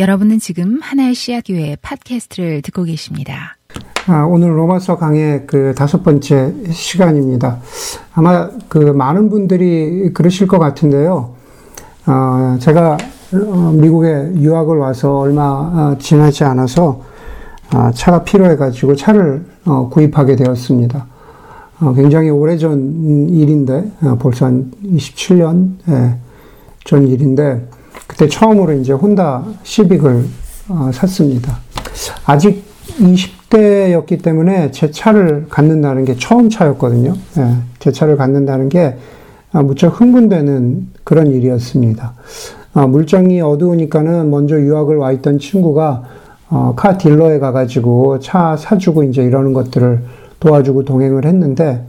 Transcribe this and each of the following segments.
여러분은 지금 하나의 씨앗교회 팟캐스트를 듣고 계십니다. 아, 오늘 로마서 강의 그 다섯 번째 시간입니다. 아마 그 많은 분들이 그러실 것 같은데요. 어, 제가 어, 미국에 유학을 와서 얼마 어, 지나지 않아서 어, 차가 필요해가지고 차를 어, 구입하게 되었습니다. 어, 굉장히 오래전 일인데 벌써 한 27년 예, 전 일인데 그때 처음으로 이제 혼다 시빅을 어, 샀습니다. 아직 20대였기 때문에 제 차를 갖는다는 게 처음 차였거든요. 예, 제 차를 갖는다는 게 아, 무척 흥분되는 그런 일이었습니다. 아, 물정이 어두우니까는 먼저 유학을 와 있던 친구가 어, 카 딜러에 가가지고 차 사주고 이제 이러는 것들을 도와주고 동행을 했는데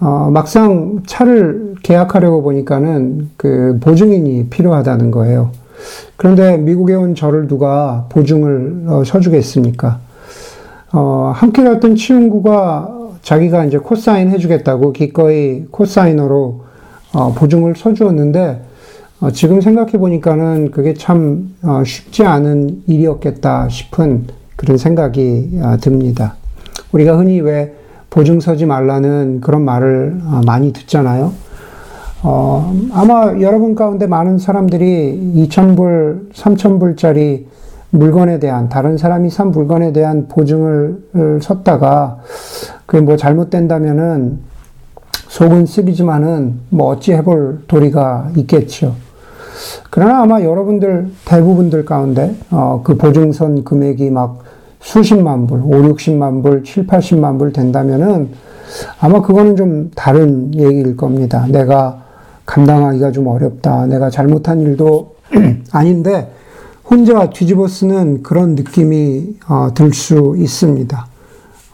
어, 막상 차를 계약하려고 보니까는 그 보증인이 필요하다는 거예요. 그런데 미국에 온 저를 누가 보증을 어, 서주겠습니까? 어, 함께 갔던 친구가 자기가 이제 코사인 해주겠다고 기꺼이 코사이너로 어, 보증을 서주었는데 어, 지금 생각해 보니까는 그게 참 어, 쉽지 않은 일이었겠다 싶은 그런 생각이 아, 듭니다. 우리가 흔히 왜 보증 서지 말라는 그런 말을 아, 많이 듣잖아요. 어, 아마 여러분 가운데 많은 사람들이 2,000불, 3,000불짜리 물건에 대한, 다른 사람이 산 물건에 대한 보증을 섰다가, 그게 뭐 잘못된다면은 속은 쓰리지만은 뭐 어찌 해볼 도리가 있겠죠. 그러나 아마 여러분들 대부분들 가운데, 어, 그 보증선 금액이 막 수십만 불, 5, 60만 불, 7, 80만 불 된다면은 아마 그거는 좀 다른 얘기일 겁니다. 내가 감당하기가 좀 어렵다. 내가 잘못한 일도 아닌데 혼자 뒤집어 쓰는 그런 느낌이 어, 들 수 있습니다.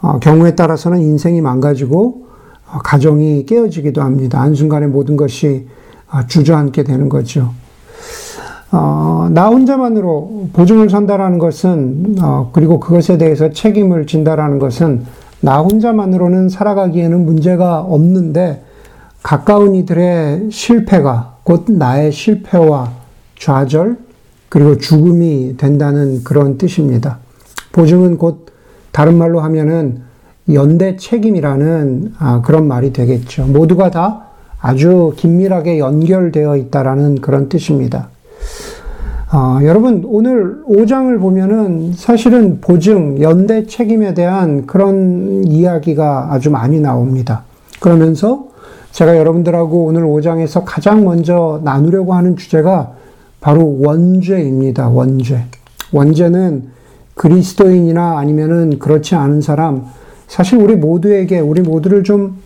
어, 경우에 따라서는 인생이 망가지고 어, 가정이 깨어지기도 합니다. 한순간에 모든 것이 주저앉게 되는 거죠. 어, 나 혼자만으로 보증을 선다라는 것은, 어, 그리고 그것에 대해서 책임을 진다라는 것은 나 혼자만으로는 살아가기에는 문제가 없는데 가까운 이들의 실패가 곧 나의 실패와 좌절 그리고 죽음이 된다는 그런 뜻입니다. 보증은 곧 다른 말로 하면은 연대 책임이라는 아, 그런 말이 되겠죠. 모두가 다 아주 긴밀하게 연결되어 있다라는 그런 뜻입니다. 어, 여러분, 오늘 5장을 보면은 사실은 보증, 연대 책임에 대한 그런 이야기가 아주 많이 나옵니다. 그러면서 제가 여러분들하고 오늘 5장에서 가장 먼저 나누려고 하는 주제가 바로 원죄입니다. 원죄. 원죄는 그리스도인이나 아니면은 그렇지 않은 사람, 사실 우리 모두에게, 우리 모두를 좀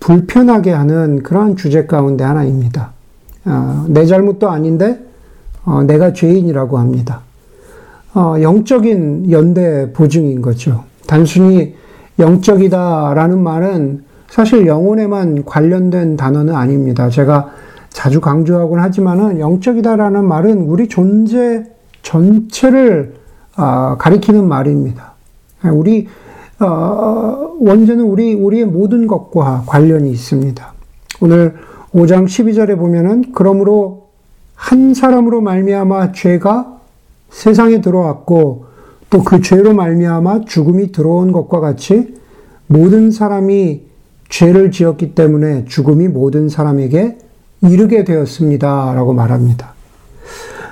불편하게 하는 그러한 주제 가운데 하나입니다. 어, 내 잘못도 아닌데 어, 내가 죄인이라고 합니다. 어, 영적인 연대 보증인 거죠. 단순히 영적이다라는 말은 사실 영혼에만 관련된 단어는 아닙니다. 제가 자주 강조하곤 하지만은 영적이다라는 말은 우리 존재 전체를 어, 가리키는 말입니다. 우리 어, 원죄는 우리 우리의 모든 것과 관련이 있습니다. 오늘 5장 12절에 보면은 그러므로 한 사람으로 말미암아 죄가 세상에 들어왔고 또 그 죄로 말미암아 죽음이 들어온 것과 같이 모든 사람이 죄를 지었기 때문에 죽음이 모든 사람에게 이르게 되었습니다 라고 말합니다.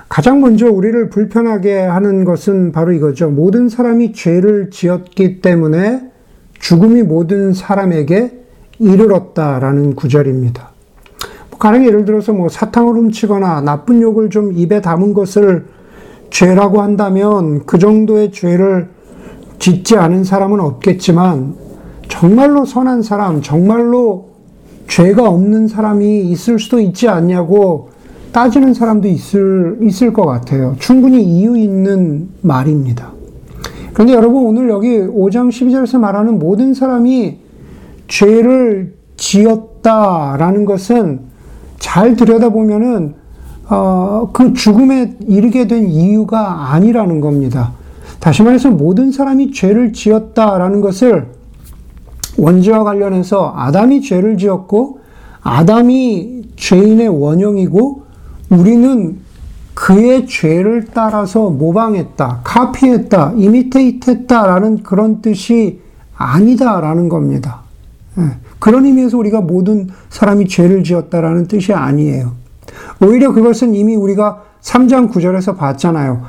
가장 먼저 우리를 불편하게 하는 것은 바로 이거죠. 모든 사람이 죄를 지었기 때문에 죽음이 모든 사람에게 이르렀다라는 구절입니다. 가령 예를 들어서 뭐 사탕을 훔치거나 나쁜 욕을 좀 입에 담은 것을 죄라고 한다면 그 정도의 죄를 짓지 않은 사람은 없겠지만 정말로 선한 사람, 정말로 죄가 없는 사람이 있을 수도 있지 않냐고 따지는 사람도 있을, 있을 것 같아요. 충분히 이유 있는 말입니다. 그런데 여러분 오늘 여기 5장 12절에서 말하는 모든 사람이 죄를 지었다라는 것은 잘 들여다보면은 어, 그 죽음에 이르게 된 이유가 아니라는 겁니다. 다시 말해서 모든 사람이 죄를 지었다라는 것을 원죄와 관련해서 아담이 죄를 지었고 아담이 죄인의 원형이고 우리는 그의 죄를 따라서 모방했다, 카피했다, 이미테이트했다라는 그런 뜻이 아니다라는 겁니다. 예. 그런 의미에서 우리가 모든 사람이 죄를 지었다라는 뜻이 아니에요. 오히려 그것은 이미 우리가 3장 9절에서 봤잖아요.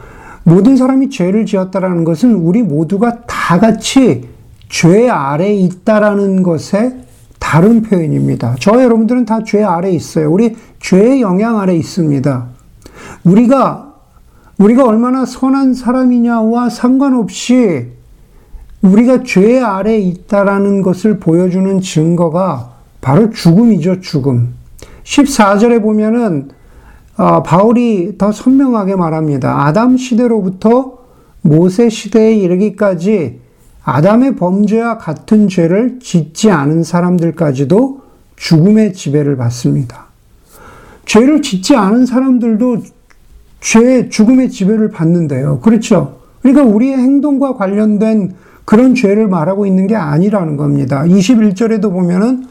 모든 사람이 죄를 지었다라는 것은 우리 모두가 다 같이 죄 아래 있다라는 것의 다른 표현입니다. 저 여러분들은 다 죄 아래 있어요. 우리 죄의 영향 아래 있습니다. 우리가 우리가 얼마나 선한 사람이냐와 상관없이 우리가 죄 아래 있다라는 것을 보여주는 증거가 바로 죽음이죠, 죽음. 14절에 보면은 어, 바울이 더 선명하게 말합니다. 아담 시대로부터 모세 시대에 이르기까지 아담의 범죄와 같은 죄를 짓지 않은 사람들까지도 죽음의 지배를 받습니다. 죄를 짓지 않은 사람들도 죄, 죽음의 지배를 받는데요. 그렇죠? 그러니까 우리의 행동과 관련된 그런 죄를 말하고 있는 게 아니라는 겁니다. 21절에도 보면은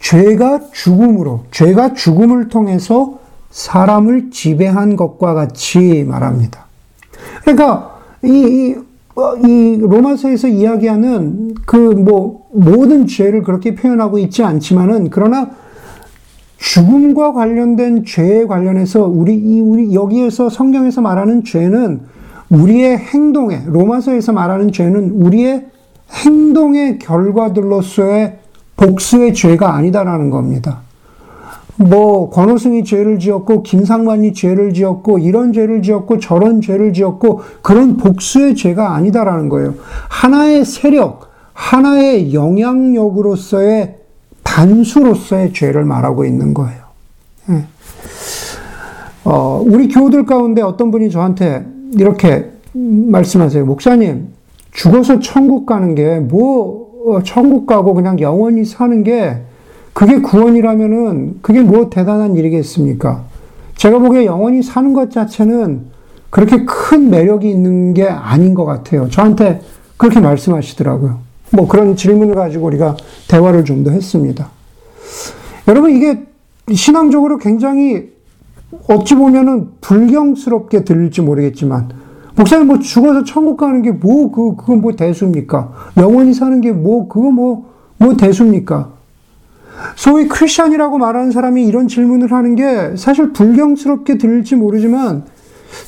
죄가 죽음으로, 죄가 죽음을 통해서 사람을 지배한 것과 같이 말합니다. 그러니까 이, 이, 어, 이 로마서에서 이야기하는 그 뭐 모든 죄를 그렇게 표현하고 있지 않지만은 그러나 죽음과 관련된 죄에 관련해서 우리 이 우리 여기에서 성경에서 말하는 죄는 우리의 행동에 로마서에서 말하는 죄는 우리의 행동의 결과들로서의 복수의 죄가 아니다라는 겁니다. 뭐 권호승이 죄를 지었고 김상만이 죄를 지었고 이런 죄를 지었고 저런 죄를 지었고 그런 복수의 죄가 아니다라는 거예요. 하나의 세력, 하나의 영향력으로서의 단수로서의 죄를 말하고 있는 거예요. 예. 어, 우리 교우들 가운데 어떤 분이 저한테 이렇게 말씀하세요. 목사님, 죽어서 천국 가는 게 뭐, 어, 천국 가고 그냥 영원히 사는 게 그게 구원이라면은 그게 뭐 대단한 일이겠습니까? 제가 보기에 영원히 사는 것 자체는 그렇게 큰 매력이 있는 게 아닌 것 같아요. 저한테 그렇게 말씀하시더라고요. 뭐 그런 질문을 가지고 우리가 대화를 좀 더 했습니다. 여러분, 이게 신앙적으로 굉장히 어찌 보면은 불경스럽게 들릴지 모르겠지만, 목사님 뭐 죽어서 천국 가는 게 뭐, 그, 그건 뭐 대수입니까? 영원히 사는 게 뭐, 그거 뭐, 뭐 대수입니까? 소위 크리스천이라고 말하는 사람이 이런 질문을 하는 게 사실 불경스럽게 들릴지 모르지만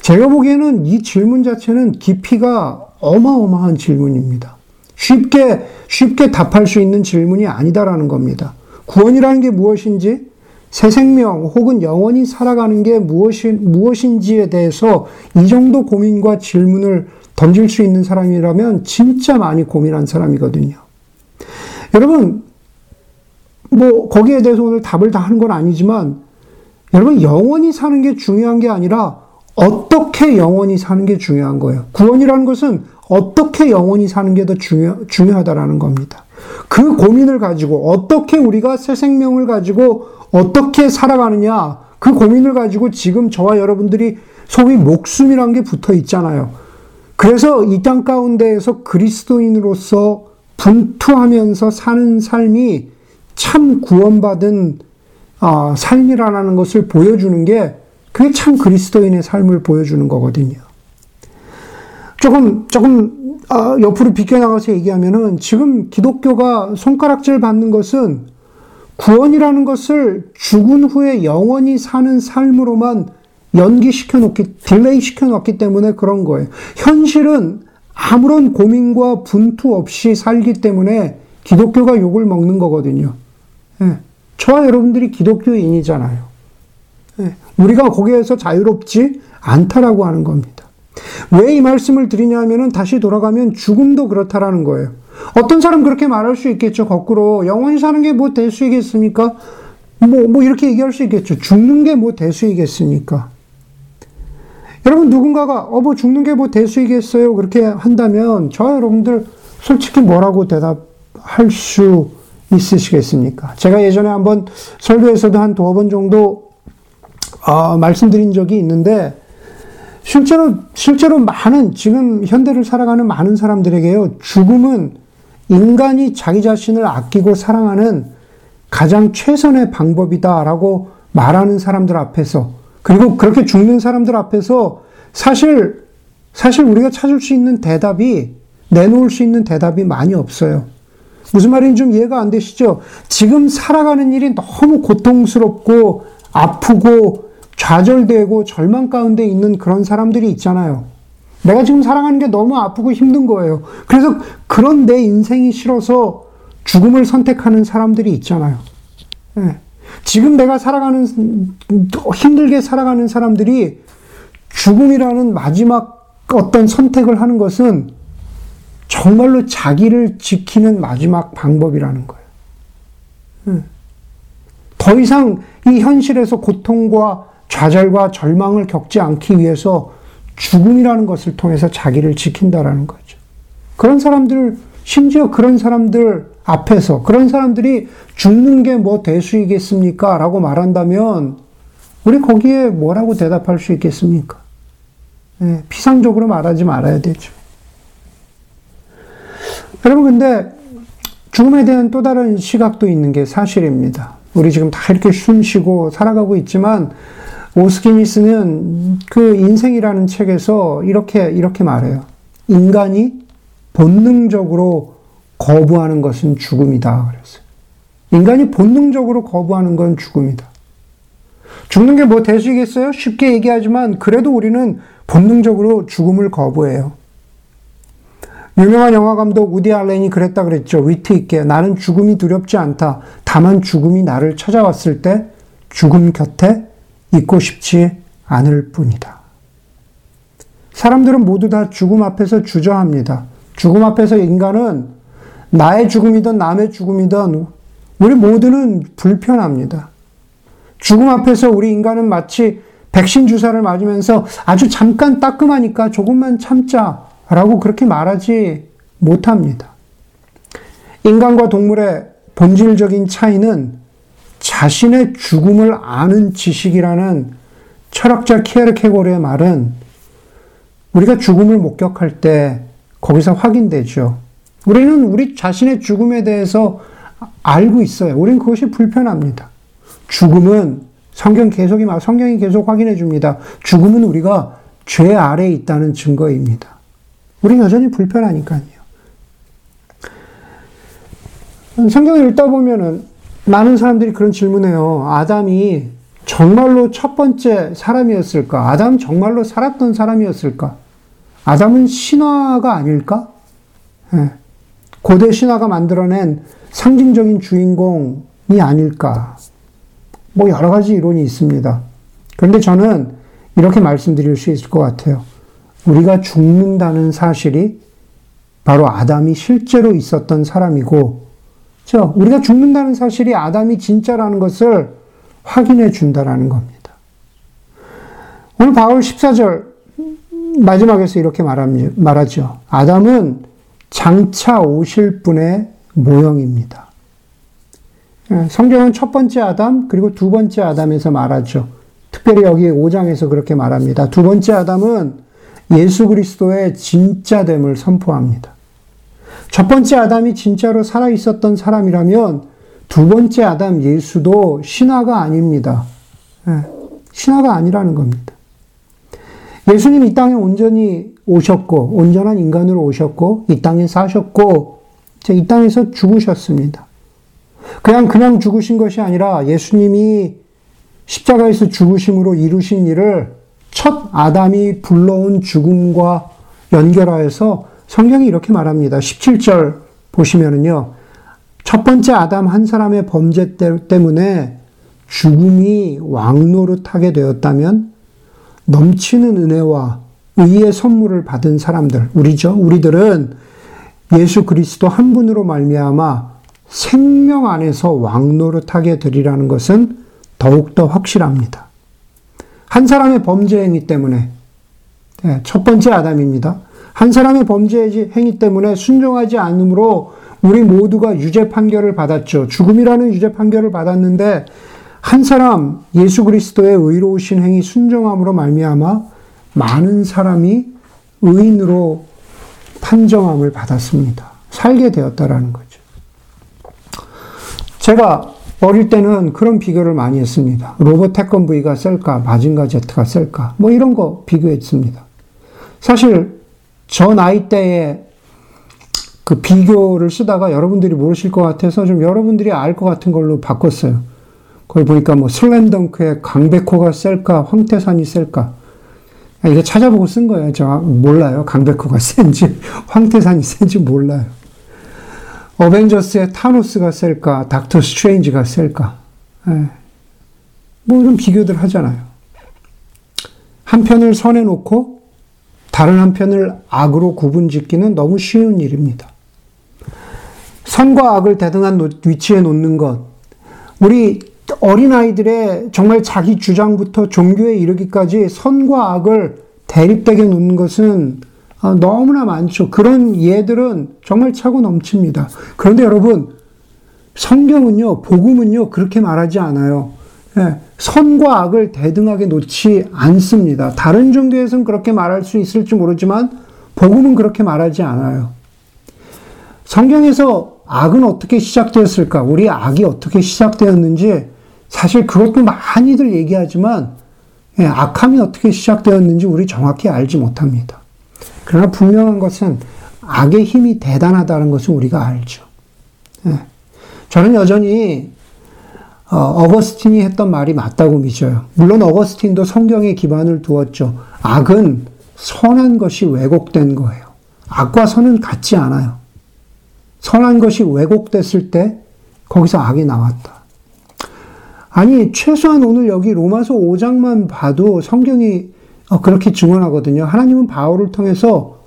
제가 보기에는 이 질문 자체는 깊이가 어마어마한 질문입니다. 쉽게, 쉽게 답할 수 있는 질문이 아니다라는 겁니다. 구원이라는 게 무엇인지, 새 생명 혹은 영원히 살아가는 게 무엇이, 무엇인지에 대해서 이 정도 고민과 질문을 던질 수 있는 사람이라면 진짜 많이 고민한 사람이거든요. 여러분, 뭐 거기에 대해서 오늘 답을 다 하는 건 아니지만 여러분 영원히 사는 게 중요한 게 아니라 어떻게 영원히 사는 게 중요한 거예요. 구원이라는 것은 어떻게 영원히 사는 게 더 중요, 중요하다라는 겁니다. 그 고민을 가지고 어떻게 우리가 새 생명을 가지고 어떻게 살아가느냐 그 고민을 가지고 지금 저와 여러분들이 소위 목숨이란 게 붙어 있잖아요. 그래서 이 땅 가운데에서 그리스도인으로서 분투하면서 사는 삶이 참 구원받은 어, 삶이라는 것을 보여주는 게 그게 참 그리스도인의 삶을 보여주는 거거든요. 조금 조금 어, 옆으로 비껴나가서 얘기하면은 지금 기독교가 손가락질 받는 것은 구원이라는 것을 죽은 후에 영원히 사는 삶으로만 연기시켜 놓기, delay 시켜 놓기 때문에 그런 거예요. 현실은 아무런 고민과 분투 없이 살기 때문에 기독교가 욕을 먹는 거거든요. 예. 저와 여러분들이 기독교인이잖아요. 예. 우리가 거기에서 자유롭지 않다라고 하는 겁니다. 왜 이 말씀을 드리냐면은 다시 돌아가면 죽음도 그렇다라는 거예요. 어떤 사람 그렇게 말할 수 있겠죠. 거꾸로 영원히 사는 게 뭐 대수이겠습니까? 뭐, 뭐 이렇게 얘기할 수 있겠죠. 죽는 게 뭐 대수이겠습니까? 여러분 누군가가 어 뭐 죽는 게 뭐 대수이겠어요? 그렇게 한다면 저 여러분들 솔직히 뭐라고 대답할 수 있으시겠습니까? 제가 예전에 한번 설교에서도 한 두어 번 정도 어, 말씀드린 적이 있는데 실제로 실제로 많은 지금 현대를 살아가는 많은 사람들에게요 죽음은 인간이 자기 자신을 아끼고 사랑하는 가장 최선의 방법이다라고 말하는 사람들 앞에서 그리고 그렇게 죽는 사람들 앞에서 사실, 사실 우리가 찾을 수 있는 대답이, 내놓을 수 있는 대답이 많이 없어요. 무슨 말인지 좀 이해가 안 되시죠? 지금 살아가는 일이 너무 고통스럽고 아프고 좌절되고 절망 가운데 있는 그런 사람들이 있잖아요. 내가 지금 살아가는 게 너무 아프고 힘든 거예요. 그래서 그런 내 인생이 싫어서 죽음을 선택하는 사람들이 있잖아요. 네. 지금 내가 살아가는, 힘들게 살아가는 사람들이 죽음이라는 마지막 어떤 선택을 하는 것은 정말로 자기를 지키는 마지막 방법이라는 거예요. 네. 더 이상 이 현실에서 고통과 좌절과 절망을 겪지 않기 위해서 죽음이라는 것을 통해서 자기를 지킨다라는 거죠. 그런 사람들, 심지어 그런 사람들 앞에서, 그런 사람들이 죽는 게 뭐 대수이겠습니까? 라고 말한다면, 우리 거기에 뭐라고 대답할 수 있겠습니까? 네, 피상적으로 말하지 말아야 되죠. 여러분, 근데 죽음에 대한 또 다른 시각도 있는 게 사실입니다. 우리 지금 다 이렇게 숨 쉬고 살아가고 있지만, 오스키니스는 그 인생이라는 책에서 이렇게, 이렇게 말해요. 인간이 본능적으로 거부하는 것은 죽음이다. 그랬어요. 인간이 본능적으로 거부하는 건 죽음이다. 죽는 게 뭐 대수이겠어요? 쉽게 얘기하지만 그래도 우리는 본능적으로 죽음을 거부해요. 유명한 영화 감독 우디 알렌이 그랬다 그랬죠. 위트 있게 나는 죽음이 두렵지 않다. 다만 죽음이 나를 찾아왔을 때 죽음 곁에 있고 싶지 않을 뿐이다. 사람들은 모두 다 죽음 앞에서 주저합니다. 죽음 앞에서 인간은 나의 죽음이든 남의 죽음이든 우리 모두는 불편합니다. 죽음 앞에서 우리 인간은 마치 백신 주사를 맞으면서 아주 잠깐 따끔하니까 조금만 참자라고 그렇게 말하지 못합니다. 인간과 동물의 본질적인 차이는 자신의 죽음을 아는 지식이라는 철학자 키에르케고르의 말은 우리가 죽음을 목격할 때 거기서 확인되죠. 우리는 우리 자신의 죽음에 대해서 알고 있어요. 우리는 그것이 불편합니다. 죽음은 성경 계속 성경이 계속 확인해 줍니다. 죽음은 우리가 죄 아래에 있다는 증거입니다. 우리 여전히 불편하니까요. 성경을 읽다 보면은 많은 사람들이 그런 질문해요. 아담이 정말로 첫 번째 사람이었을까? 아담 정말로 살았던 사람이었을까? 아담은 신화가 아닐까? 네. 고대 신화가 만들어낸 상징적인 주인공이 아닐까? 뭐 여러 가지 이론이 있습니다. 그런데 저는 이렇게 말씀드릴 수 있을 것 같아요. 우리가 죽는다는 사실이 바로 아담이 실제로 있었던 사람이고, 저 우리가 죽는다는 사실이 아담이 진짜라는 것을 확인해 준다라는 겁니다. 오늘 바울 14절 마지막에서 이렇게 말하죠. 아담은 장차 오실 분의 모형입니다. 예, 성경은 첫 번째 아담 그리고 두 번째 아담에서 말하죠. 특별히 여기 5장에서 그렇게 말합니다. 두 번째 아담은 예수 그리스도의 진짜됨을 선포합니다. 첫 번째 아담이 진짜로 살아 있었던 사람이라면 두 번째 아담 예수도 신화가 아닙니다. 예, 신화가 아니라는 겁니다. 예수님 이 땅에 온전히 오셨고, 온전한 인간으로 오셨고, 이 땅에 사셨고, 이 땅에서 죽으셨습니다. 그냥, 그냥 죽으신 것이 아니라 예수님이 십자가에서 죽으심으로 이루신 일을 첫 아담이 불러온 죽음과 연결하여서 성경이 이렇게 말합니다. 17절 보시면은요. 첫 번째 아담 한 사람의 범죄 때문에 죽음이 왕노릇하게 되었다면 넘치는 은혜와 의의 선물을 받은 사람들, 우리죠. 우리들은 예수 그리스도 한 분으로 말미암아 생명 안에서 왕노릇하게 되리라는 것은 더욱더 확실합니다. 한 사람의 범죄 행위 때문에 네, 첫 번째 아담입니다. 한 사람의 범죄 행위 때문에 순종하지 않으므로 우리 모두가 유죄 판결을 받았죠. 죽음이라는 유죄 판결을 받았는데 한 사람 예수 그리스도의 의로우신 행위 순종함으로 말미암아 많은 사람이 의인으로 판정함을 받았습니다. 살게 되었다라는 거죠. 제가 어릴 때는 그런 비교를 많이 했습니다. 로봇 태권 V가 셀까, 마징가 제트가 셀까, 뭐 이런 거 비교했습니다. 사실 저 나이 때에 그 비교를 쓰다가 여러분들이 모르실 것 같아서 좀 여러분들이 알 것 같은 걸로 바꿨어요. 거기 보니까 뭐 슬램덩크의 강백호가 셀까, 황태산이 셀까. 아, 이거 찾아보고 쓴 거예요. 저 몰라요. 강백호가 센지, 황태산이 센지 몰라요. 어벤져스의 타노스가 셀까, 닥터 스트레인지가 셀까. 예. 뭐 이런 비교들 하잖아요. 한 편을 선에 놓고 다른 한 편을 악으로 구분 짓기는 너무 쉬운 일입니다. 선과 악을 대등한 위치에 놓는 것. 우리 어린아이들의 정말 자기 주장부터 종교에 이르기까지 선과 악을 대립되게 놓는 것은 아, 너무나 많죠. 그런 예들은 정말 차고 넘칩니다. 그런데 여러분, 성경은요, 복음은요, 그렇게 말하지 않아요. 예, 선과 악을 대등하게 놓지 않습니다. 다른 정도에서는 그렇게 말할 수 있을지 모르지만, 복음은 그렇게 말하지 않아요. 성경에서 악은 어떻게 시작되었을까? 우리 악이 어떻게 시작되었는지, 사실 그것도 많이들 얘기하지만, 예, 악함이 어떻게 시작되었는지 우리 정확히 알지 못합니다. 그러나 분명한 것은 악의 힘이 대단하다는 것을 우리가 알죠. 예. 저는 여전히 어, 거스틴이 했던 말이 맞다고 믿어요. 물론 어거스틴도 성경에 기반을 두었죠. 악은 선한 것이 왜곡된 거예요. 악과 선은 같지 않아요. 선한 것이 왜곡됐을 때 거기서 악이 나왔다. 아니, 최소한 오늘 여기 로마서 5장만 봐도 성경이 어, 그렇게 증언하거든요. 하나님은 바울을 통해서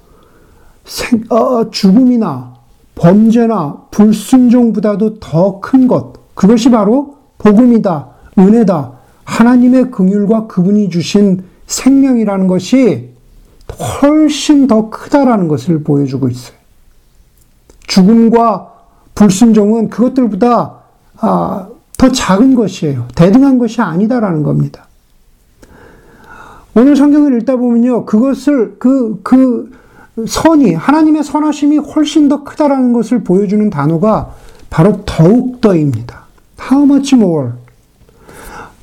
생, 어, 죽음이나 범죄나 불순종보다도 더 큰 것, 그것이 바로 복음이다, 은혜다, 하나님의 긍휼과 그분이 주신 생명이라는 것이 훨씬 더 크다라는 것을 보여주고 있어요. 죽음과 불순종은 그것들보다 아, 더 작은 것이에요. 대등한 것이 아니다라는 겁니다. 오늘 성경을 읽다 보면요. 그것을, 그, 그 선이, 하나님의 선하심이 훨씬 더 크다라는 것을 보여주는 단어가 바로 더욱더입니다. How much more?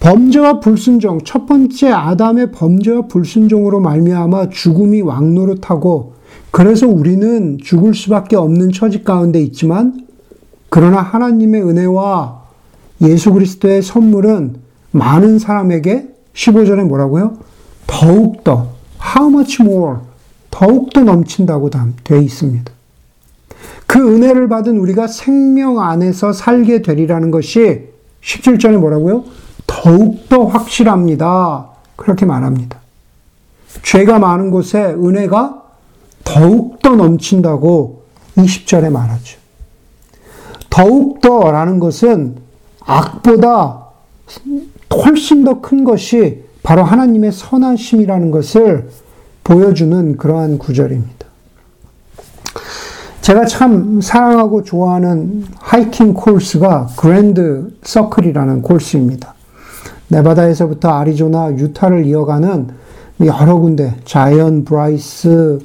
범죄와 불순종, 첫 번째 아담의 범죄와 불순종으로 말미암아 죽음이 왕노릇하고 그래서 우리는 죽을 수밖에 없는 처지 가운데 있지만 그러나 하나님의 은혜와 예수 그리스도의 선물은 많은 사람에게 15절에 뭐라고요? 더욱더 how much more 더욱더 넘친다고 되어 있습니다. 그 은혜를 받은 우리가 생명 안에서 살게 되리라는 것이 17절에 뭐라고요? 더욱더 확실합니다. 그렇게 말합니다. 죄가 많은 곳에 은혜가 더욱더 넘친다고 20절에 말하죠. 더욱더라는 것은 악보다 훨씬 더 큰 것이 바로 하나님의 선하심이라는 것을 보여주는 그러한 구절입니다. 제가 참 사랑하고 좋아하는 하이킹 코스가 Grand Circle이라는 코스입니다. 네바다에서부터 아리조나, 유타를 이어가는 여러 군데, 자이언 브라이스,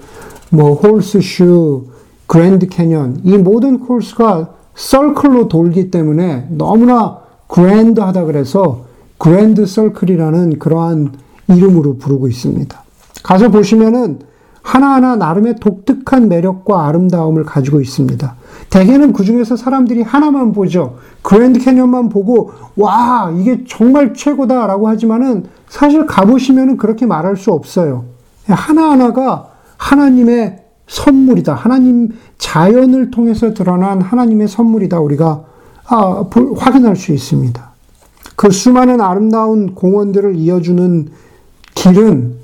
뭐 홀스슈, 그랜드 캐년, 이 모든 코스가 서클로 돌기 때문에 너무나 grand하다 그래서 그랜드 서클이라는 그러한 이름으로 부르고 있습니다. 가서 보시면은 하나하나 나름의 독특한 매력과 아름다움을 가지고 있습니다. 대개는 그 중에서 사람들이 하나만 보죠. 그랜드 캐년만 보고, 와, 이게 정말 최고다 라고 하지만은 사실 가보시면은 그렇게 말할 수 없어요. 하나하나가 하나님의 선물이다. 하나님 자연을 통해서 드러난 하나님의 선물이다. 우리가 아, 확인할 수 있습니다. 그 수많은 아름다운 공원들을 이어주는 길은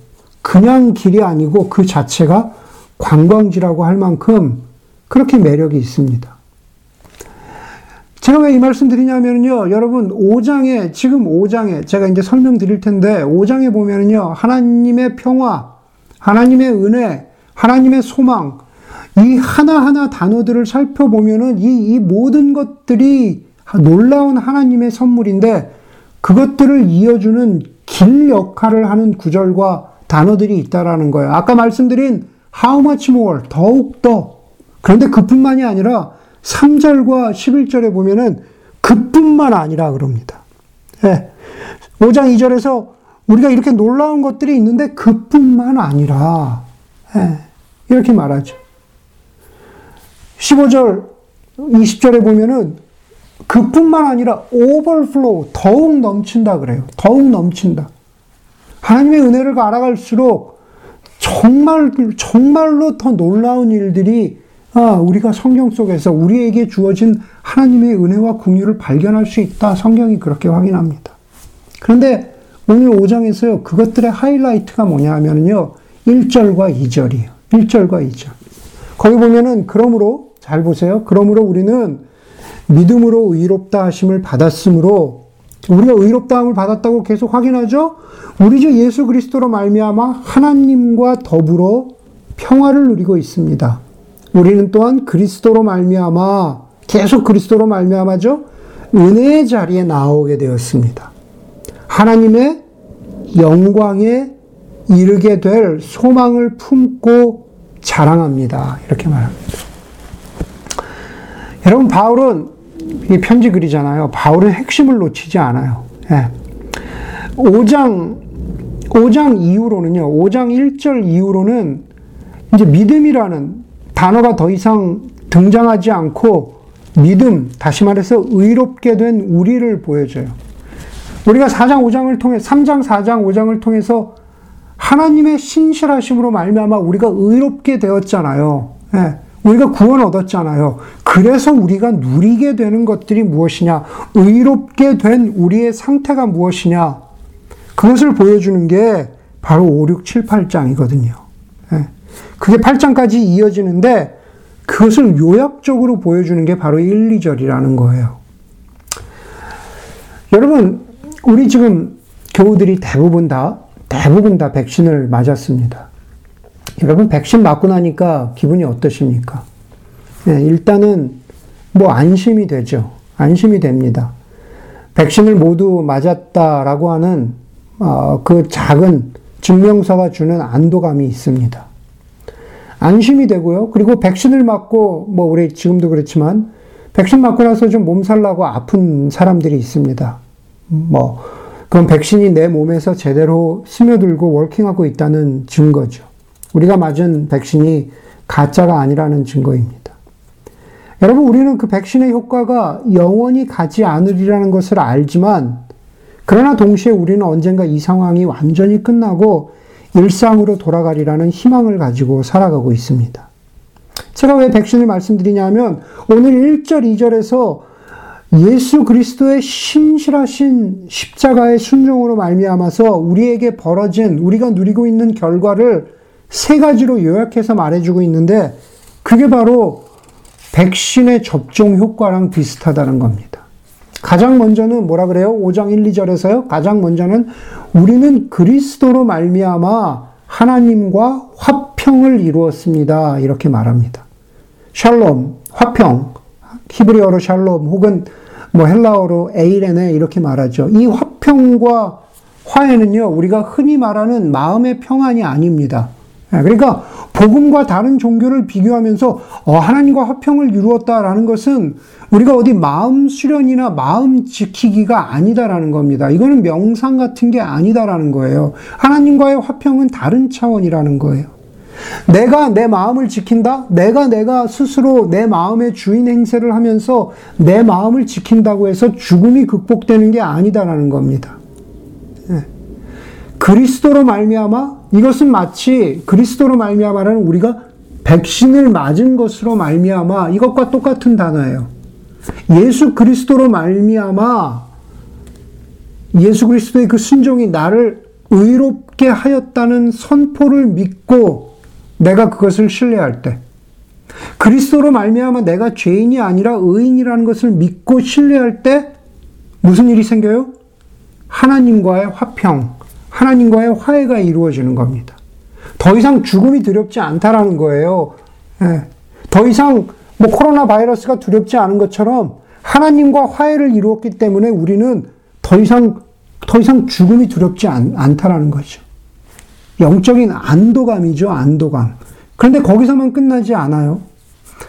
그냥 길이 아니고 그 자체가 관광지라고 할 만큼 그렇게 매력이 있습니다. 제가 왜 이 말씀 드리냐면요. 여러분, 5장에, 지금 5장에, 제가 이제 설명 드릴 텐데, 5장에 보면요. 하나님의 평화, 하나님의 은혜, 하나님의 소망, 이 하나하나 단어들을 살펴보면은 이, 이 모든 것들이 놀라운 하나님의 선물인데, 그것들을 이어주는 길 역할을 하는 구절과 단어들이 있다라는 거예요. 아까 말씀드린 how much more, 더욱더. 그런데 그뿐만이 아니라 3절과 11절에 보면은 그뿐만 아니라 그럽니다. 예. 5장 2절에서 우리가 이렇게 놀라운 것들이 있는데 그뿐만 아니라 예. 이렇게 말하죠. 15절, 20절에 보면은 그뿐만 아니라 overflow, 더욱 넘친다 그래요. 더욱 넘친다. 하나님의 은혜를 알아갈수록 정말, 정말로 더 놀라운 일들이 아, 우리가 성경 속에서 우리에게 주어진 하나님의 은혜와 긍휼을 발견할 수 있다. 성경이 그렇게 확인합니다. 그런데 오늘 5장에서요, 그것들의 하이라이트가 뭐냐 하면요, 1절과 2절이에요. 1절과 2절. 거기 보면은, 그러므로, 잘 보세요. 그러므로 우리는 믿음으로 의롭다 하심을 받았으므로, 우리가 의롭다함을 받았다고 계속 확인하죠? 우리 주 예수 그리스도로 말미암아 하나님과 더불어 평화를 누리고 있습니다. 우리는 또한 그리스도로 말미암아 계속 그리스도로 말미암아죠. 은혜의 자리에 나오게 되었습니다. 하나님의 영광에 이르게 될 소망을 품고 자랑합니다. 이렇게 말합니다. 여러분 바울은 이 편지 글이잖아요. 바울은 핵심을 놓치지 않아요. 예. 5장 5장 이후로는요. 5장 1절 이후로는 이제 믿음이라는 단어가 더 이상 등장하지 않고 믿음, 다시 말해서 의롭게 된 우리를 보여줘요. 우리가 4장 5장을 통해 3장 4장 5장을 통해서 하나님의 신실하심으로 말미암아 우리가 의롭게 되었잖아요. 네. 우리가 구원 얻었잖아요. 그래서 우리가 누리게 되는 것들이 무엇이냐? 의롭게 된 우리의 상태가 무엇이냐? 그것을 보여주는 게 바로 5, 6, 7, 8장이거든요. 네. 그게 8장까지 이어지는데 그것을 요약적으로 보여주는 게 바로 1, 2절이라는 거예요. 여러분, 우리 지금 교우들이 대부분 다, 대부분 다 백신을 맞았습니다. 여러분, 백신 맞고 나니까 기분이 어떠십니까? 네, 일단은 뭐 안심이 되죠. 안심이 됩니다. 백신을 모두 맞았다라고 하는 어, 그 작은 증명서가 주는 안도감이 있습니다. 안심이 되고요. 그리고 백신을 맞고, 뭐, 우리 지금도 그렇지만, 백신 맞고 나서 좀 몸살 나고 아픈 사람들이 있습니다. 뭐, 그건 백신이 내 몸에서 제대로 스며들고 워킹하고 있다는 증거죠. 우리가 맞은 백신이 가짜가 아니라는 증거입니다. 여러분, 우리는 그 백신의 효과가 영원히 가지 않으리라는 것을 알지만, 그러나 동시에 우리는 언젠가 이 상황이 완전히 끝나고 일상으로 돌아가리라는 희망을 가지고 살아가고 있습니다. 제가 왜 백신을 말씀드리냐면 오늘 1절, 2절에서 예수 그리스도의 신실하신 십자가의 순종으로 말미암아서 우리에게 벌어진 우리가 누리고 있는 결과를 세 가지로 요약해서 말해주고 있는데 그게 바로 백신의 접종 효과랑 비슷하다는 겁니다. 가장 먼저는 뭐라 그래요? 5장 1, 2절에서요. 가장 먼저는 우리는 그리스도로 말미암아 하나님과 화평을 이루었습니다. 이렇게 말합니다. 샬롬, 화평, 히브리어로 샬롬 혹은 뭐 헬라어로 에이레네 이렇게 말하죠. 이 화평과 화해는요, 우리가 흔히 말하는 마음의 평안이 아닙니다. 예, 그러니까 복음과 다른 종교를 비교하면서 어, 하나님과 화평을 이루었다라는 것은 우리가 어디 마음 수련이나 마음 지키기가 아니다라는 겁니다. 이거는 명상 같은 게 아니다라는 거예요. 하나님과의 화평은 다른 차원이라는 거예요. 내가 내 마음을 지킨다? 내가 내가 스스로 내 마음의 주인 행세를 하면서 내 마음을 지킨다고 해서 죽음이 극복되는 게 아니다라는 겁니다. 네. 그리스도로 말미암아 이것은 마치 그리스도로 말미암아라는 우리가 백신을 맞은 것으로 말미암아 이것과 똑같은 단어예요. 예수 그리스도로 말미암아 예수 그리스도의 그 순종이 나를 의롭게 하였다는 선포를 믿고 내가 그것을 신뢰할 때 그리스도로 말미암아 내가 죄인이 아니라 의인이라는 것을 믿고 신뢰할 때 무슨 일이 생겨요? 하나님과의 화평, 하나님과의 화해가 이루어지는 겁니다. 더 이상 죽음이 두렵지 않다라는 거예요. 예. 더 이상 뭐 코로나 바이러스가 두렵지 않은 것처럼 하나님과 화해를 이루었기 때문에 우리는 더 이상 더 이상 죽음이 두렵지 않, 않다라는 거죠. 영적인 안도감이죠, 안도감. 그런데 거기서만 끝나지 않아요.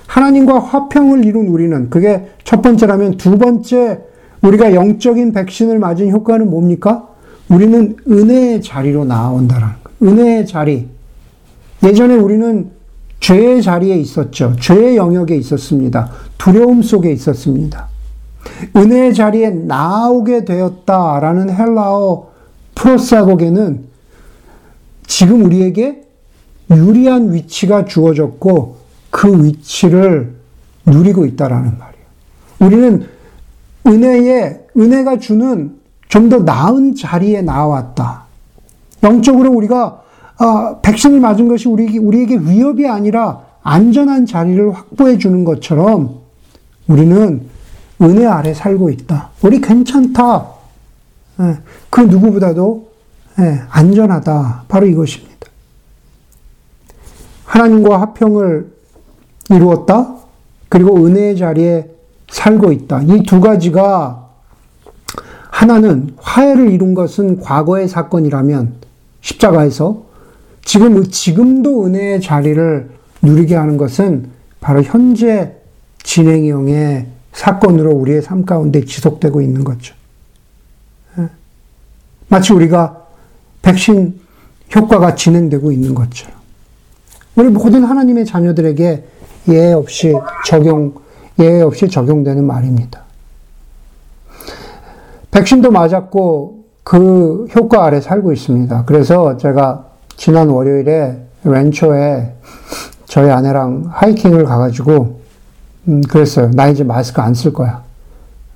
하나님과 화평을 이룬 우리는 그게 첫 번째라면 두 번째 우리가 영적인 백신을 맞은 효과는 뭡니까? 우리는 은혜의 자리로 나아온다라는 거예요. 은혜의 자리. 예전에 우리는 죄의 자리에 있었죠. 죄의 영역에 있었습니다. 두려움 속에 있었습니다. 은혜의 자리에 나오게 되었다라는 헬라어 프로사곡에는 지금 우리에게 유리한 위치가 주어졌고 그 위치를 누리고 있다라는 말이에요. 우리는 은혜에 은혜가 주는 좀 더 나은 자리에 나왔다. 영적으로 우리가 아, 백신을 맞은 것이 우리, 우리에게 위협이 아니라 안전한 자리를 확보해 주는 것처럼 우리는 은혜 아래 살고 있다. 우리 괜찮다. 예, 그 누구보다도 예, 안전하다. 바로 이것입니다. 하나님과 화평을 이루었다. 그리고 은혜의 자리에 살고 있다. 이 두 가지가 하나는 화해를 이룬 것은 과거의 사건이라면 십자가에서 지금 지금도 은혜의 자리를 누리게 하는 것은 바로 현재 진행형의 사건으로 우리의 삶 가운데 지속되고 있는 거죠. 예. 마치 우리가 백신 효과가 진행되고 있는 것처럼. 우리 모든 하나님의 자녀들에게 예외 없이 적용, 예외 없이 적용되는 말입니다. 백신도 맞았고 그 효과 아래 살고 있습니다. 그래서 제가 지난 월요일에 렌초에 저희 아내랑 하이킹을 가가지고 음, 그랬어요. 나 이제 마스크 안 쓸 거야.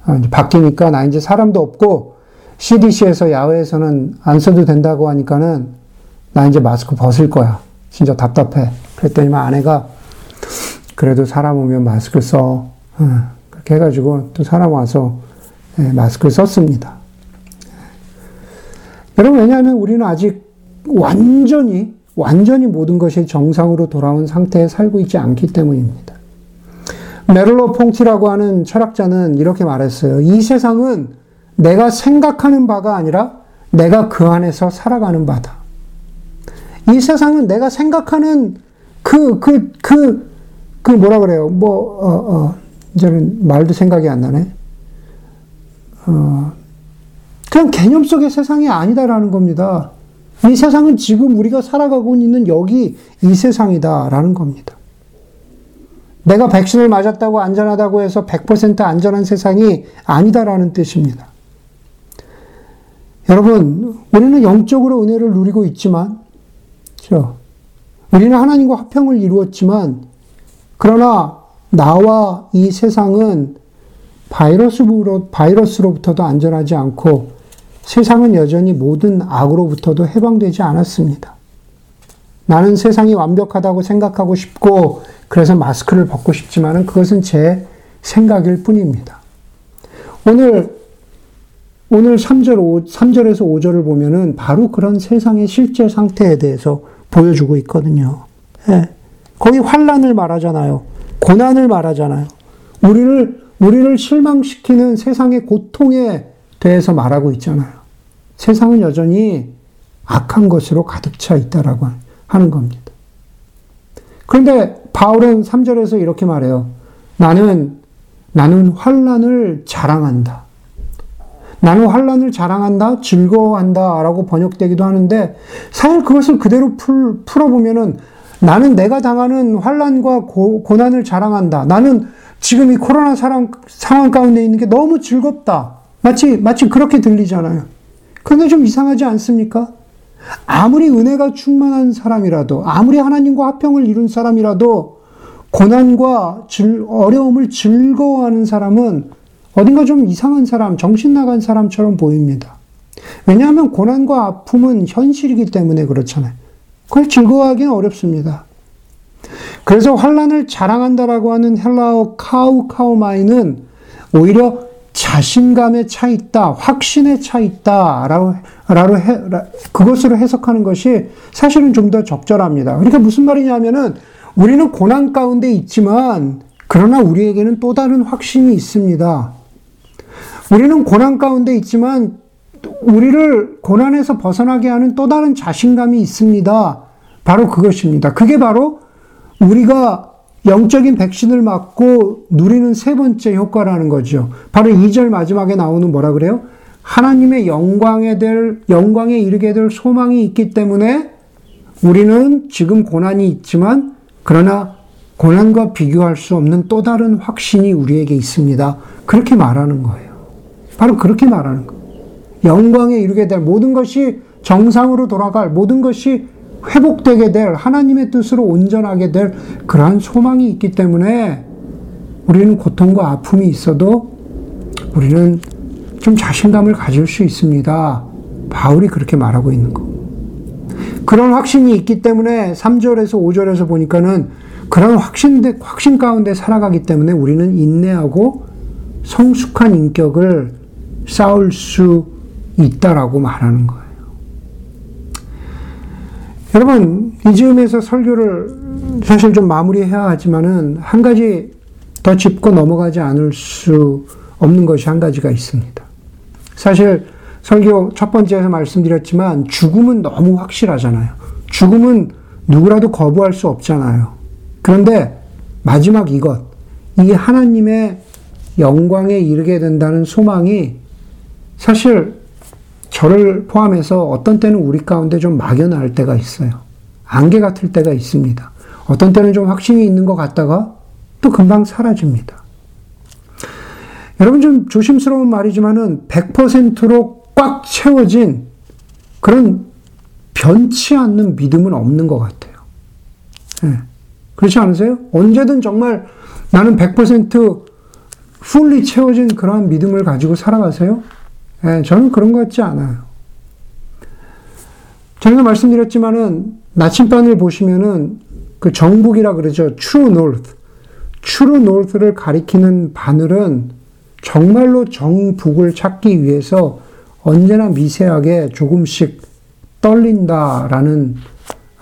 아, 이제 바뀌니까 나 이제 사람도 없고 CDC에서 야외에서는 안 써도 된다고 하니까는 나 이제 마스크 벗을 거야. 진짜 답답해. 그랬더니 아내가 그래도 사람 오면 마스크 써. 어, 그렇게 해가지고 또 사람 와서 예, 마스크를 썼습니다. 여러분, 왜냐하면 우리는 아직 완전히, 완전히 모든 것이 정상으로 돌아온 상태에 살고 있지 않기 때문입니다. 메를로 퐁티라고 하는 철학자는 이렇게 말했어요. 이 세상은 내가 생각하는 바가 아니라 내가 그 안에서 살아가는 바다. 이 세상은 내가 생각하는 그, 그, 그, 그 뭐라 그래요. 뭐, 어, 어, 이제는 말도 생각이 안 나네. 어, 그냥 개념 속의 세상이 아니다라는 겁니다. 이 세상은 지금 우리가 살아가고 있는 여기 이 세상이다라는 겁니다. 내가 백신을 맞았다고 안전하다고 해서 100% 안전한 세상이 아니다라는 뜻입니다. 여러분, 우리는 영적으로 은혜를 누리고 있지만, 그렇죠? 우리는 하나님과 화평을 이루었지만, 그러나 나와 이 세상은 바이러스로, 바이러스로부터도 안전하지 않고 세상은 여전히 모든 악으로부터도 해방되지 않았습니다. 나는 세상이 완벽하다고 생각하고 싶고 그래서 마스크를 벗고 싶지만은 그것은 제 생각일 뿐입니다. 오늘 오늘 3절 5, 3절에서 5절을 보면은 바로 그런 세상의 실제 상태에 대해서 보여주고 있거든요. 예. 거기 환란을 말하잖아요. 고난을 말하잖아요. 우리를 우리를 실망시키는 세상의 고통에 대해서 말하고 있잖아요. 세상은 여전히 악한 것으로 가득 차 있다라고 하는 겁니다. 그런데 바울은 3절에서 이렇게 말해요. 나는 나는 환란을 자랑한다. 나는 환란을 자랑한다, 즐거워한다라고 번역되기도 하는데 사실 그것을 그대로 풀, 풀어보면은 나는 내가 당하는 환란과 고 난을 자랑한다. 나는 지금 이 코로나 사람, 상황 가운데 있는 게 너무 즐겁다. 마치, 마치 그렇게 들리잖아요. 그런데 좀 이상하지 않습니까? 아무리 은혜가 충만한 사람이라도, 아무리 하나님과 화평을 이룬 사람이라도, 고난과 즐, 어려움을 즐거워하는 사람은 어딘가 좀 이상한 사람, 정신 나간 사람처럼 보입니다. 왜냐하면 고난과 아픔은 현실이기 때문에 그렇잖아요. 그걸 즐거워하기는 어렵습니다. 그래서 환란을 자랑한다라고 하는 헬라어 카우카우마이는 오히려 자신감에 차 있다, 확신에 차 있다라고 라고 해, 그것으로 해석하는 것이 사실은 좀 더 적절합니다. 그러니까 무슨 말이냐면은 우리는 고난 가운데 있지만 그러나 우리에게는 또 다른 확신이 있습니다. 우리는 고난 가운데 있지만 우리를 고난에서 벗어나게 하는 또 다른 자신감이 있습니다. 바로 그것입니다. 그게 바로 우리가 영적인 백신을 맞고 누리는 세 번째 효과라는 거죠. 바로 2절 마지막에 나오는 뭐라 그래요? 하나님의 영광에 될, 영광에 이르게 될 소망이 있기 때문에 우리는 지금 고난이 있지만 그러나 고난과 비교할 수 없는 또 다른 확신이 우리에게 있습니다. 그렇게 말하는 거예요. 바로 그렇게 말하는 거예요. 영광에 이르게 될 모든 것이 정상으로 돌아갈 모든 것이 회복되게 될 하나님의 뜻으로 온전하게 될 그러한 소망이 있기 때문에 우리는 고통과 아픔이 있어도 우리는 좀 자신감을 가질 수 있습니다. 바울이 그렇게 말하고 있는 거. 그런 확신이 있기 때문에 3절에서 5절에서 보니까는 그런 확신, 확신 가운데 살아가기 때문에 우리는 인내하고 성숙한 인격을 쌓을 수 있다라고 말하는 거예요. 여러분, 이 즈음에서 설교를 사실 좀 마무리해야 하지만은 한 가지 더 짚고 넘어가지 않을 수 없는 것이 한 가지가 있습니다. 사실 설교 첫 번째에서 말씀드렸지만 죽음은 너무 확실하잖아요. 죽음은 누구라도 거부할 수 없잖아요. 그런데 마지막 이것, 이 하나님의 영광에 이르게 된다는 소망이 사실 저를 포함해서 어떤 때는 우리 가운데 좀 막연할 때가 있어요. 안개 같을 때가 있습니다. 어떤 때는 좀 확신이 있는 것 같다가 또 금방 사라집니다. 여러분 좀 조심스러운 말이지만은 100%로 꽉 채워진 그런 변치 않는 믿음은 없는 것 같아요. 네. 그렇지 않으세요? 언제든 정말 나는 100% 풀리 채워진 그러한 믿음을 가지고 살아가세요? 네, 저는 그런 것 같지 않아요. 제가 말씀드렸지만은 나침반을 보시면은 그 정북이라 그러죠. true north. true north를 가리키는 바늘은 정말로 정북을 찾기 위해서 언제나 미세하게 조금씩 떨린다라는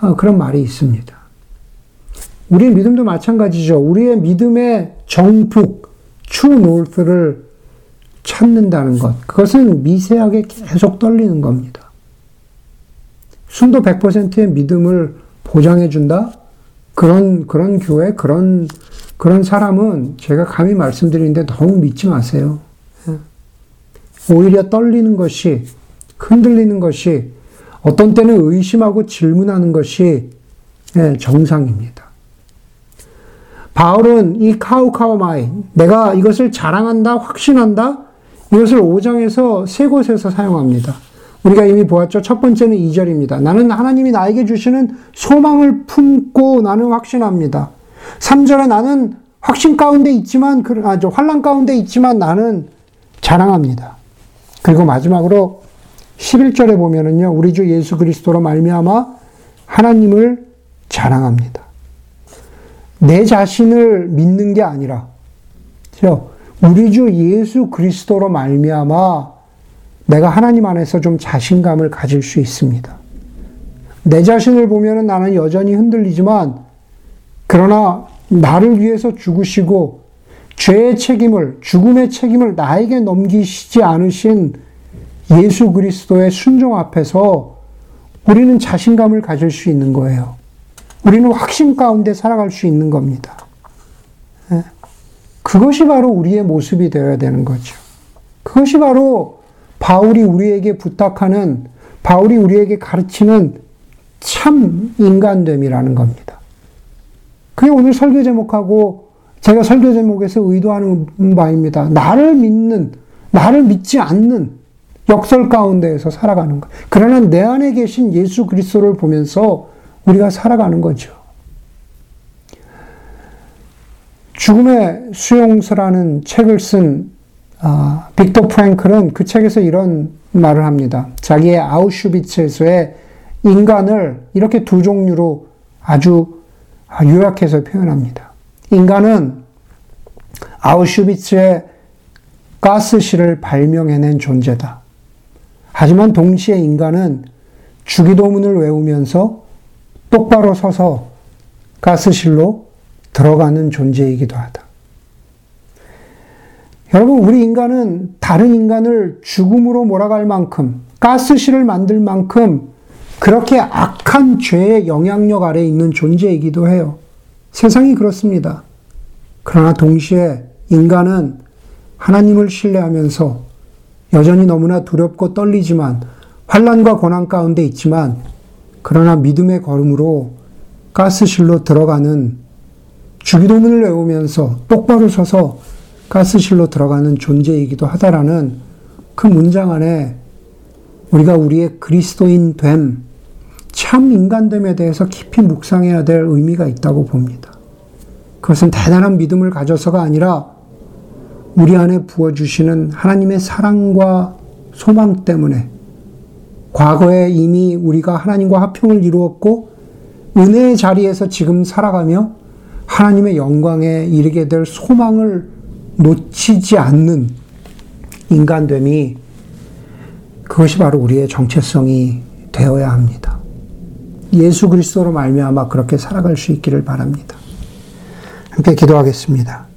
어, 그런 말이 있습니다. 우리의 믿음도 마찬가지죠. 우리의 믿음의 정북, true north를 찾는다는 것. 그것은 미세하게 계속 떨리는 겁니다. 순도 100%의 믿음을 보장해 준다? 그런, 그런 교회, 그런, 그런 사람은 제가 감히 말씀드리는데 너무 믿지 마세요. 예. 오히려 떨리는 것이, 흔들리는 것이, 어떤 때는 의심하고 질문하는 것이 예, 정상입니다. 바울은 이 καυχάομαι, 내가 이것을 자랑한다, 확신한다, 이것을 5장에서 세 곳에서 사용합니다. 우리가 이미 보았죠. 첫 번째는 2절입니다. 나는 하나님이 나에게 주시는 소망을 품고 나는 확신합니다. 3절에 나는 확신 가운데 있지만, 아, 저 환란 가운데 있지만 나는 자랑합니다. 그리고 마지막으로 11절에 보면은요, 우리 주 예수 그리스도로 말미암아 하나님을 자랑합니다. 내 자신을 믿는 게 아니라, 우리 주 예수 그리스도로 말미암아 내가 하나님 안에서 좀 자신감을 가질 수 있습니다. 내 자신을 보면은 나는 여전히 흔들리지만 그러나 나를 위해서 죽으시고 죄의 책임을 죽음의 책임을 나에게 넘기시지 않으신 예수 그리스도의 순종 앞에서 우리는 자신감을 가질 수 있는 거예요. 우리는 확신 가운데 살아갈 수 있는 겁니다. 예. 그것이 바로 우리의 모습이 되어야 되는 거죠. 그것이 바로 바울이 우리에게 부탁하는, 바울이 우리에게 가르치는 참 인간됨이라는 겁니다. 그게 오늘 설교 제목하고 제가 설교 제목에서 의도하는 바입니다. 나를 믿는, 나를 믿지 않는 역설 가운데에서 살아가는 것. 그러나 내 안에 계신 예수 그리스도를 보면서 우리가 살아가는 거죠. 죽음의 수용소라는 책을 쓴 아, 빅터 프랭클은 그 책에서 이런 말을 합니다. 자기의 아우슈비츠에서의 인간을 이렇게 두 종류로 아주 요약해서 표현합니다. 인간은 아우슈비츠의 가스실을 발명해낸 존재다. 하지만 동시에 인간은 주기도문을 외우면서 똑바로 서서 가스실로 들어가는 존재이기도 하다. 여러분, 우리 인간은 다른 인간을 죽음으로 몰아갈 만큼, 가스실을 만들 만큼, 그렇게 악한 죄의 영향력 아래 있는 존재이기도 해요. 세상이 그렇습니다. 그러나 동시에 인간은 하나님을 신뢰하면서 여전히 너무나 두렵고 떨리지만 환란과 고난 가운데 있지만 그러나 믿음의 걸음으로 가스실로 들어가는 주기도문을 외우면서 똑바로 서서 가스실로 들어가는 존재이기도 하다라는 그 문장 안에 우리가 우리의 그리스도인 됨, 참 인간됨에 대해서 깊이 묵상해야 될 의미가 있다고 봅니다. 그것은 대단한 믿음을 가져서가 아니라 우리 안에 부어주시는 하나님의 사랑과 소망 때문에 과거에 이미 우리가 하나님과 화평을 이루었고 은혜의 자리에서 지금 살아가며 하나님의 영광에 이르게 될 소망을 놓치지 않는 인간됨이 그것이 바로 우리의 정체성이 되어야 합니다. 예수 그리스도로 말미암아 그렇게 살아갈 수 있기를 바랍니다. 함께 기도하겠습니다.